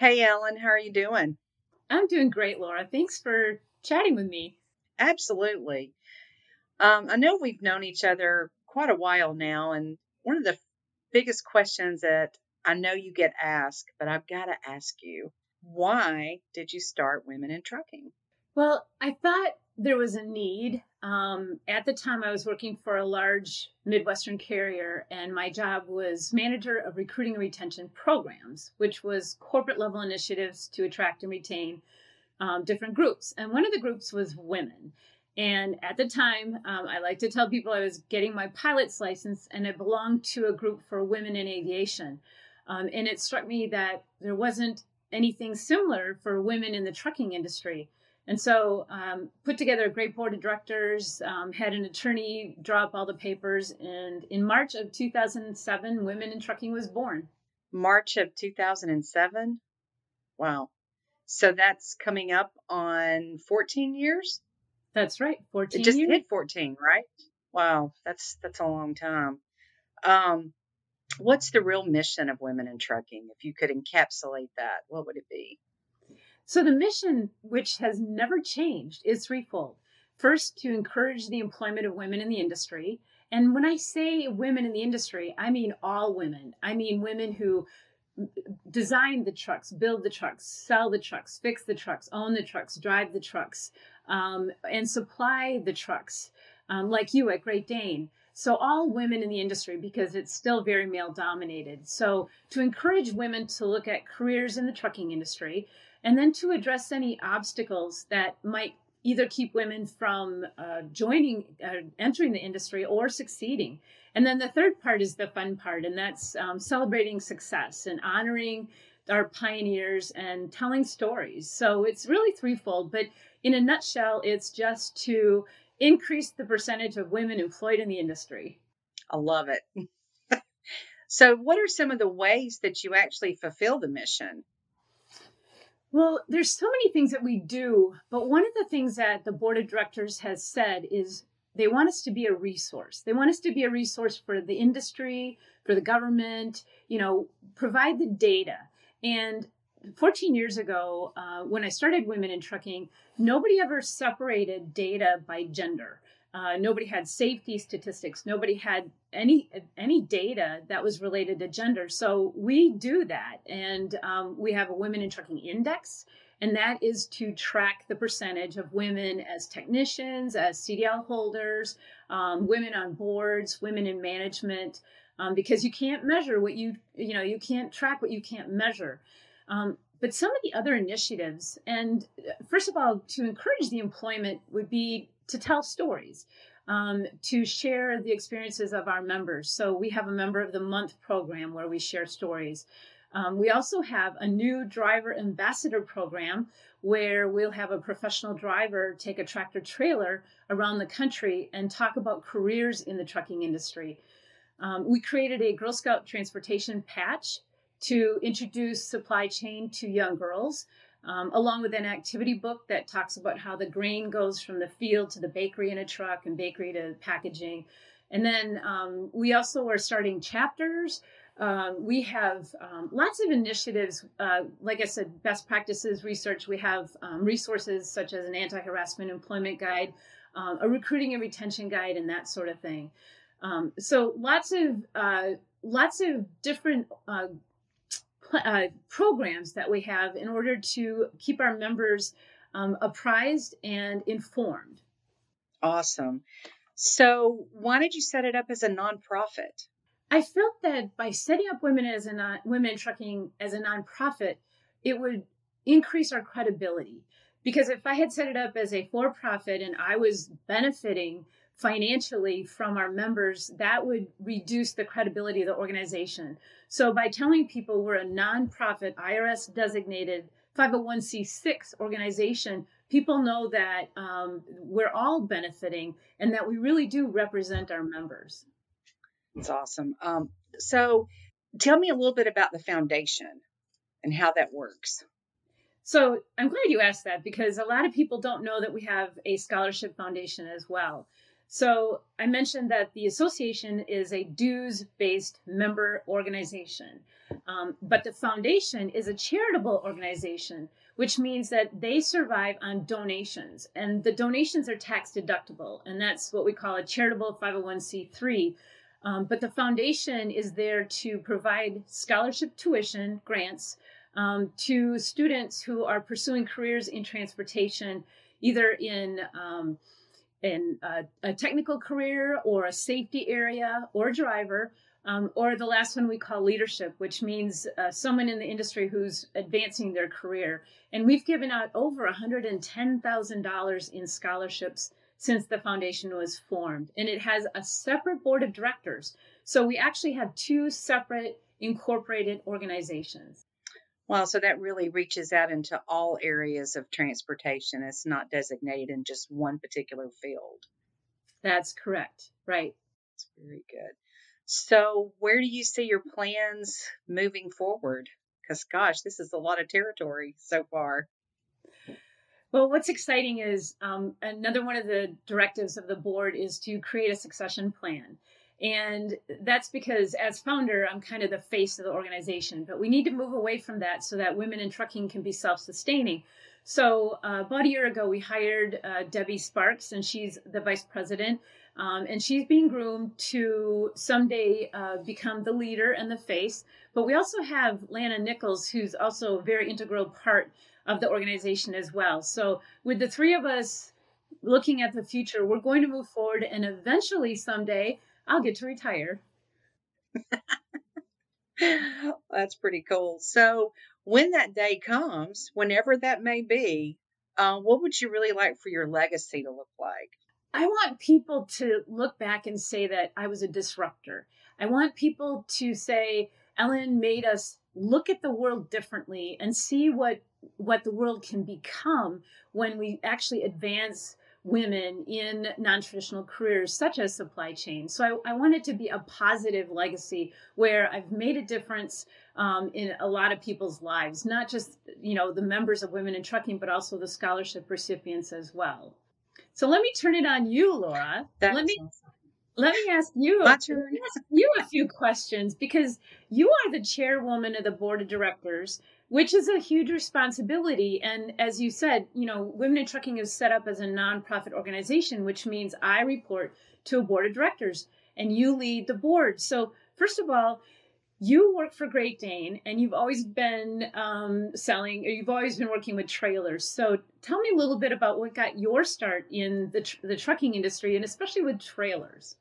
Hey, Ellen, how are you doing? I'm doing great, Laura. Thanks for chatting with me. Absolutely. Um, I know we've known each other quite a while now, and one of the biggest questions that I know you get asked, but I've got to ask you why did you start Women in Trucking? Well, I thought there was a need. Um, at the time, I was working for a large Midwestern carrier, and my job was manager of recruiting and retention programs, which was corporate level initiatives to attract and retain um, different groups. And one of the groups was women. And at the time, um, I like to tell people I was getting my pilot's license, and I belonged to a group for women in aviation. Um, and it struck me that there wasn't anything similar for women in the trucking industry. And so, um, put together a great board of directors, um, had an attorney draw up all the papers, and in March of 2007, Women in Trucking was born. March of 2007? Wow. So that's coming up on 14 years? That's right, 14 It just years. hit 14, right? Wow, that's that's a long time. Um, what's the real mission of Women in Trucking? If you could encapsulate that, what would it be? So the mission, which has never changed, is threefold. First, to encourage the employment of women in the industry. And when I say women in the industry, I mean all women. I mean women who design the trucks, build the trucks, sell the trucks, fix the trucks, own the trucks, drive the trucks, um, and supply the trucks, um, like you at Great Dane. So, all women in the industry, because it's still very male dominated. So, to encourage women to look at careers in the trucking industry, and then to address any obstacles that might either keep women from uh, joining, uh, entering the industry, or succeeding. And then the third part is the fun part, and that's um, celebrating success and honoring our pioneers and telling stories. So it's really threefold, but in a nutshell, it's just to increase the percentage of women employed in the industry. I love it. so, what are some of the ways that you actually fulfill the mission? Well, there's so many things that we do, but one of the things that the board of directors has said is they want us to be a resource. They want us to be a resource for the industry, for the government, you know, provide the data. And 14 years ago, uh, when I started Women in Trucking, nobody ever separated data by gender. Uh, nobody had safety statistics. Nobody had any any data that was related to gender. So we do that, and um, we have a Women in Trucking Index, and that is to track the percentage of women as technicians, as CDL holders, um, women on boards, women in management, um, because you can't measure what you you know you can't track what you can't measure. Um, but some of the other initiatives, and uh, first of all, to encourage the employment would be to tell stories, um, to share the experiences of our members. So we have a member of the month program where we share stories. Um, we also have a new driver ambassador program where we'll have a professional driver take a tractor trailer around the country and talk about careers in the trucking industry. Um, we created a Girl Scout transportation patch to introduce supply chain to young girls um, along with an activity book that talks about how the grain goes from the field to the bakery in a truck and bakery to packaging. And then um, we also are starting chapters. Um, we have um, lots of initiatives. Uh, like I said, best practices research. We have um, resources such as an anti harassment employment guide, um, a recruiting and retention guide, and that sort of thing. so lots of uh, lots of different uh, uh, programs that we have in order to keep our members um, apprised and informed. Awesome. So, why did you set it up as a nonprofit? I felt that by setting up women as a non, women in trucking as a nonprofit, it would increase our credibility. Because if I had set it up as a for-profit and I was benefiting financially from our members, that would reduce the credibility of the organization. So by telling people we're a nonprofit, IRS designated 501c6 organization, people know that um, we're all benefiting and that we really do represent our members. That's awesome. Um, so tell me a little bit about the foundation and how that works. So I'm glad you asked that because a lot of people don't know that we have a scholarship foundation as well. So I mentioned that the association is a dues based member organization, um, but the foundation is a charitable organization, which means that they survive on donations, and the donations are tax deductible, and that's what we call a charitable 501c3. Um, but the foundation is there to provide scholarship tuition grants um, to students who are pursuing careers in transportation, either in um, in a, a, technical career or a safety area or driver, um, or the last one we call leadership, which means uh, someone in the industry who's advancing their career. And we've given out over $110,000 in scholarships since the foundation was formed. And it has a separate board of directors. So we actually have two separate incorporated organizations. Well, so that really reaches out into all areas of transportation. It's not designated in just one particular field. That's correct. Right. That's very good. So, where do you see your plans moving forward? Because, gosh, this is a lot of territory so far. Well, what's exciting is um, another one of the directives of the board is to create a succession plan. And that's because as founder, I'm kind of the face of the organization, but we need to move away from that so that women in trucking can be self sustaining. So, uh, about a year ago, we hired uh, Debbie Sparks, and she's the vice president. Um, and she's being groomed to someday uh, become the leader and the face. But we also have Lana Nichols, who's also a very integral part of the organization as well. So, with the three of us looking at the future, we're going to move forward, and eventually, someday, I'll get to retire. That's pretty cool. So, when that day comes, whenever that may be, uh, what would you really like for your legacy to look like? I want people to look back and say that I was a disruptor. I want people to say Ellen made us look at the world differently and see what what the world can become when we actually advance women in non-traditional careers such as supply chain. So I, I want it to be a positive legacy where i've made a difference um, in a lot of people's lives not just you know the members of women in trucking but also the scholarship recipients as well. So let me turn it on you laura. That's let me awesome. let me ask you ask you a few questions because you are the chairwoman of the board of directors which is a huge responsibility. And as you said, you know, Women in Trucking is set up as a nonprofit organization, which means I report to a board of directors and you lead the board. So, first of all, you work for Great Dane and you've always been um, selling, you've always been working with trailers. So, tell me a little bit about what got your start in the, tr- the trucking industry and especially with trailers.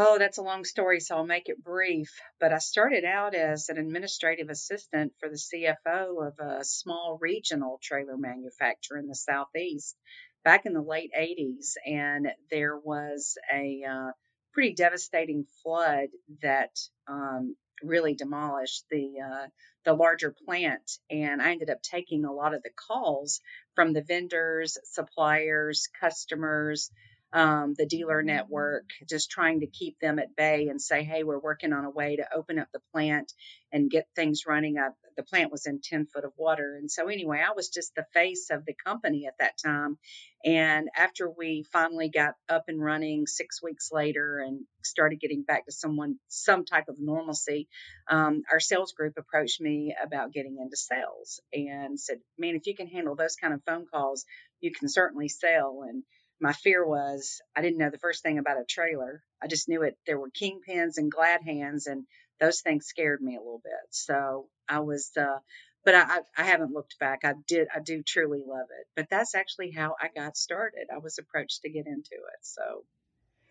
Oh, that's a long story, so I'll make it brief. But I started out as an administrative assistant for the CFO of a small regional trailer manufacturer in the Southeast back in the late 80s. And there was a uh, pretty devastating flood that um, really demolished the uh, the larger plant and I ended up taking a lot of the calls from the vendors, suppliers, customers, um, the dealer network, just trying to keep them at bay and say, hey, we're working on a way to open up the plant and get things running. Up. The plant was in 10 foot of water. And so, anyway, I was just the face of the company at that time. And after we finally got up and running six weeks later and started getting back to someone, some type of normalcy, um, our sales group approached me about getting into sales and said, man, if you can handle those kind of phone calls, you can certainly sell. And my fear was I didn't know the first thing about a trailer. I just knew it. There were kingpins and glad hands, and those things scared me a little bit. So I was, uh, but I, I haven't looked back. I did, I do truly love it. But that's actually how I got started. I was approached to get into it. So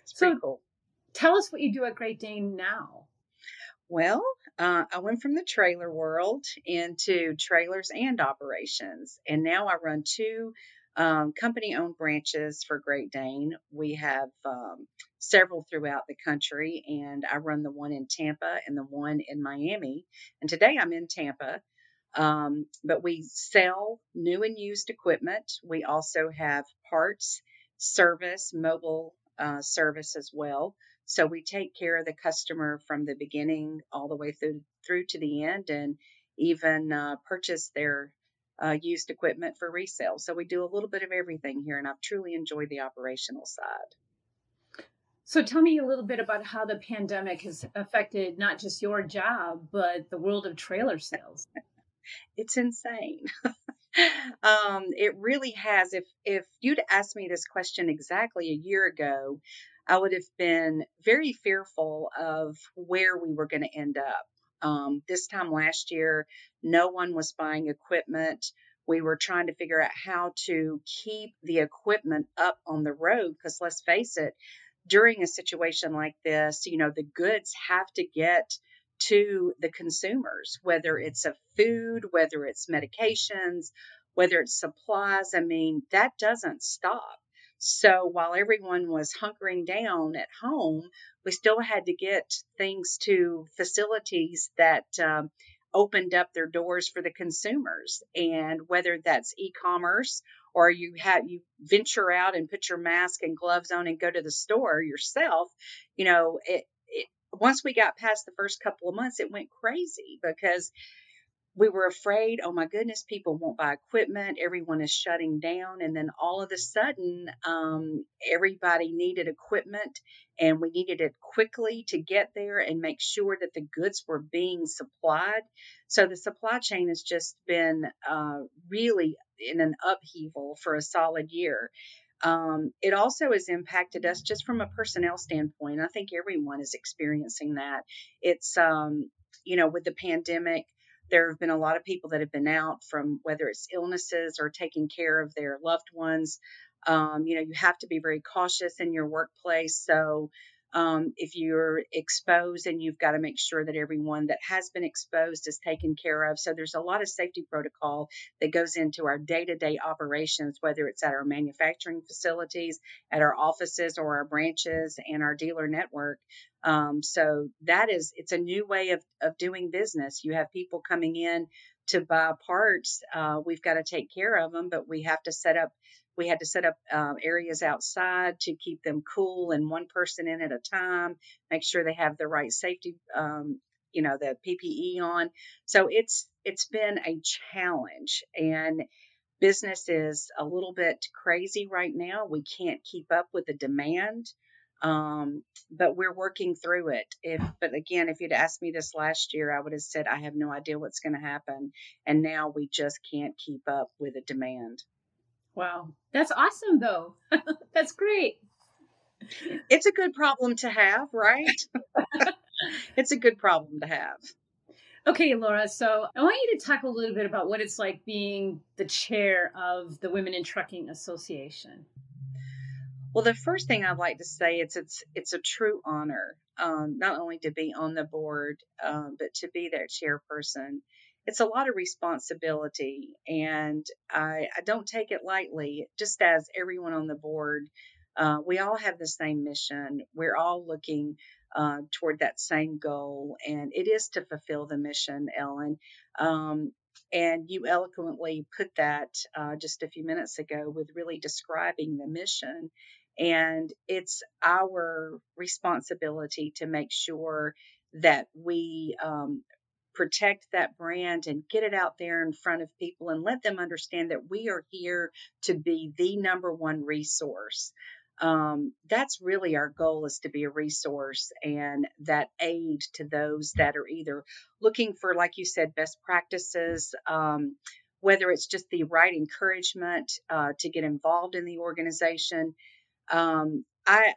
it's so pretty cool. Tell us what you do at Great Dane now. Well, uh, I went from the trailer world into trailers and operations, and now I run two um, company owned branches for Great Dane. We have um, several throughout the country, and I run the one in Tampa and the one in Miami. And today I'm in Tampa. Um, but we sell new and used equipment. We also have parts, service, mobile uh, service as well. So we take care of the customer from the beginning all the way through through to the end, and even uh, purchase their uh, used equipment for resale. So we do a little bit of everything here, and I've truly enjoyed the operational side. So tell me a little bit about how the pandemic has affected not just your job, but the world of trailer sales. it's insane. um, it really has. If if you'd asked me this question exactly a year ago, I would have been very fearful of where we were going to end up. Um, this time last year, no one was buying equipment. We were trying to figure out how to keep the equipment up on the road because let's face it, during a situation like this, you know, the goods have to get to the consumers, whether it's a food, whether it's medications, whether it's supplies. I mean, that doesn't stop. So while everyone was hunkering down at home, we still had to get things to facilities that um, opened up their doors for the consumers. And whether that's e-commerce or you have you venture out and put your mask and gloves on and go to the store yourself, you know, it, it once we got past the first couple of months, it went crazy because we were afraid, oh my goodness, people won't buy equipment. Everyone is shutting down. And then all of a sudden, um, everybody needed equipment and we needed it quickly to get there and make sure that the goods were being supplied. So the supply chain has just been uh, really in an upheaval for a solid year. Um, it also has impacted us just from a personnel standpoint. I think everyone is experiencing that. It's, um, you know, with the pandemic, there have been a lot of people that have been out from whether it's illnesses or taking care of their loved ones. Um, you know, you have to be very cautious in your workplace. So, um, if you're exposed and you've got to make sure that everyone that has been exposed is taken care of. So there's a lot of safety protocol that goes into our day-to-day operations, whether it's at our manufacturing facilities, at our offices or our branches and our dealer network. Um, so that is, it's a new way of, of doing business. You have people coming in to buy parts. Uh, we've got to take care of them, but we have to set up we had to set up um, areas outside to keep them cool and one person in at a time, make sure they have the right safety, um, you know, the PPE on. So it's it's been a challenge and business is a little bit crazy right now. We can't keep up with the demand. Um, but we're working through it. If, but again, if you'd asked me this last year, I would have said I have no idea what's going to happen. And now we just can't keep up with the demand. Wow. That's awesome, though. That's great. It's a good problem to have, right? it's a good problem to have. Okay, Laura. So I want you to talk a little bit about what it's like being the chair of the Women in Trucking Association. Well, the first thing I'd like to say is it's it's a true honor, um, not only to be on the board, um, but to be their chairperson it's a lot of responsibility and I, I don't take it lightly, just as everyone on the board. Uh, we all have the same mission. We're all looking uh, toward that same goal, and it is to fulfill the mission, Ellen. Um, and you eloquently put that uh, just a few minutes ago with really describing the mission. And it's our responsibility to make sure that we um, protect that brand and get it out there in front of people and let them understand that we are here to be the number one resource. Um, that's really our goal is to be a resource and that aid to those that are either looking for, like you said, best practices, um, whether it's just the right encouragement uh, to get involved in the organization. Um, I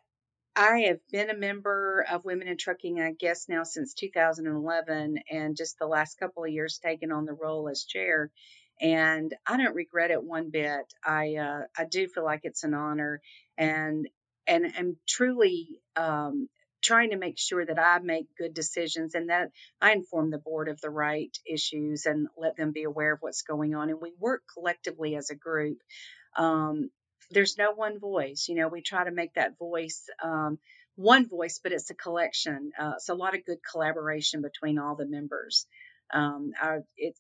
I have been a member of Women in Trucking, I guess now since 2011, and just the last couple of years taken on the role as chair. And I don't regret it one bit. I uh, I do feel like it's an honor, and and am truly um, trying to make sure that I make good decisions and that I inform the board of the right issues and let them be aware of what's going on. And we work collectively as a group. Um, there's no one voice. You know, we try to make that voice um, one voice, but it's a collection. Uh, it's a lot of good collaboration between all the members. Um, I, it,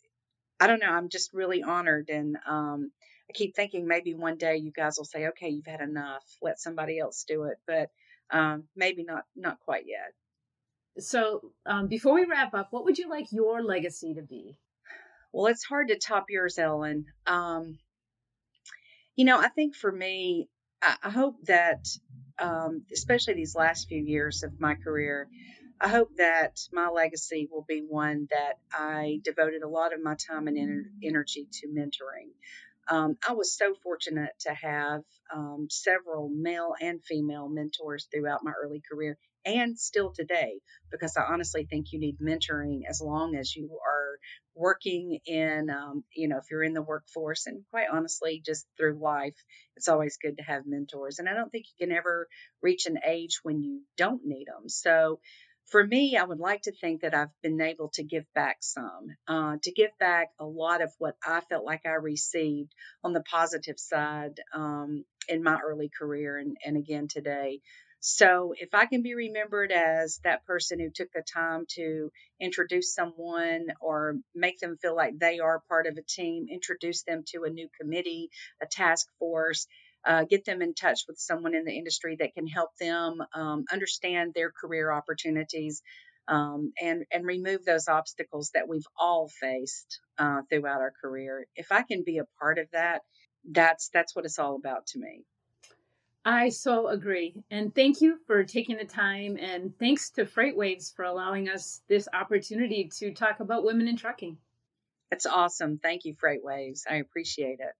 I don't know. I'm just really honored, and um, I keep thinking maybe one day you guys will say, "Okay, you've had enough. Let somebody else do it." But um, maybe not, not quite yet. So, um, before we wrap up, what would you like your legacy to be? Well, it's hard to top yours, Ellen. Um, you know, I think for me, I, hope that, um, especially these last few years of my career, I hope that my legacy will be one that I devoted a lot of my time and ener- energy to mentoring. Um, I was so fortunate to have um, several male and female mentors throughout my early career and still today, because I honestly think you need mentoring as long as you are working in, um, you know, if you're in the workforce and quite honestly, just through life, it's always good to have mentors. And I don't think you can ever reach an age when you don't need them. So, for me, I would like to think that I've been able to give back some, uh, to give back a lot of what I felt like I received on the positive side um, in my early career and, and again today. So, if I can be remembered as that person who took the time to introduce someone or make them feel like they are part of a team, introduce them to a new committee, a task force, uh, get them in touch with someone in the industry that can help them um, understand their career opportunities um, and and remove those obstacles that we've all faced uh, throughout our career. If I can be a part of that, that's that's what it's all about to me. I so agree. And thank you for taking the time. And thanks to FreightWaves for allowing us this opportunity to talk about women in trucking. It's awesome. Thank you, FreightWaves. I appreciate it.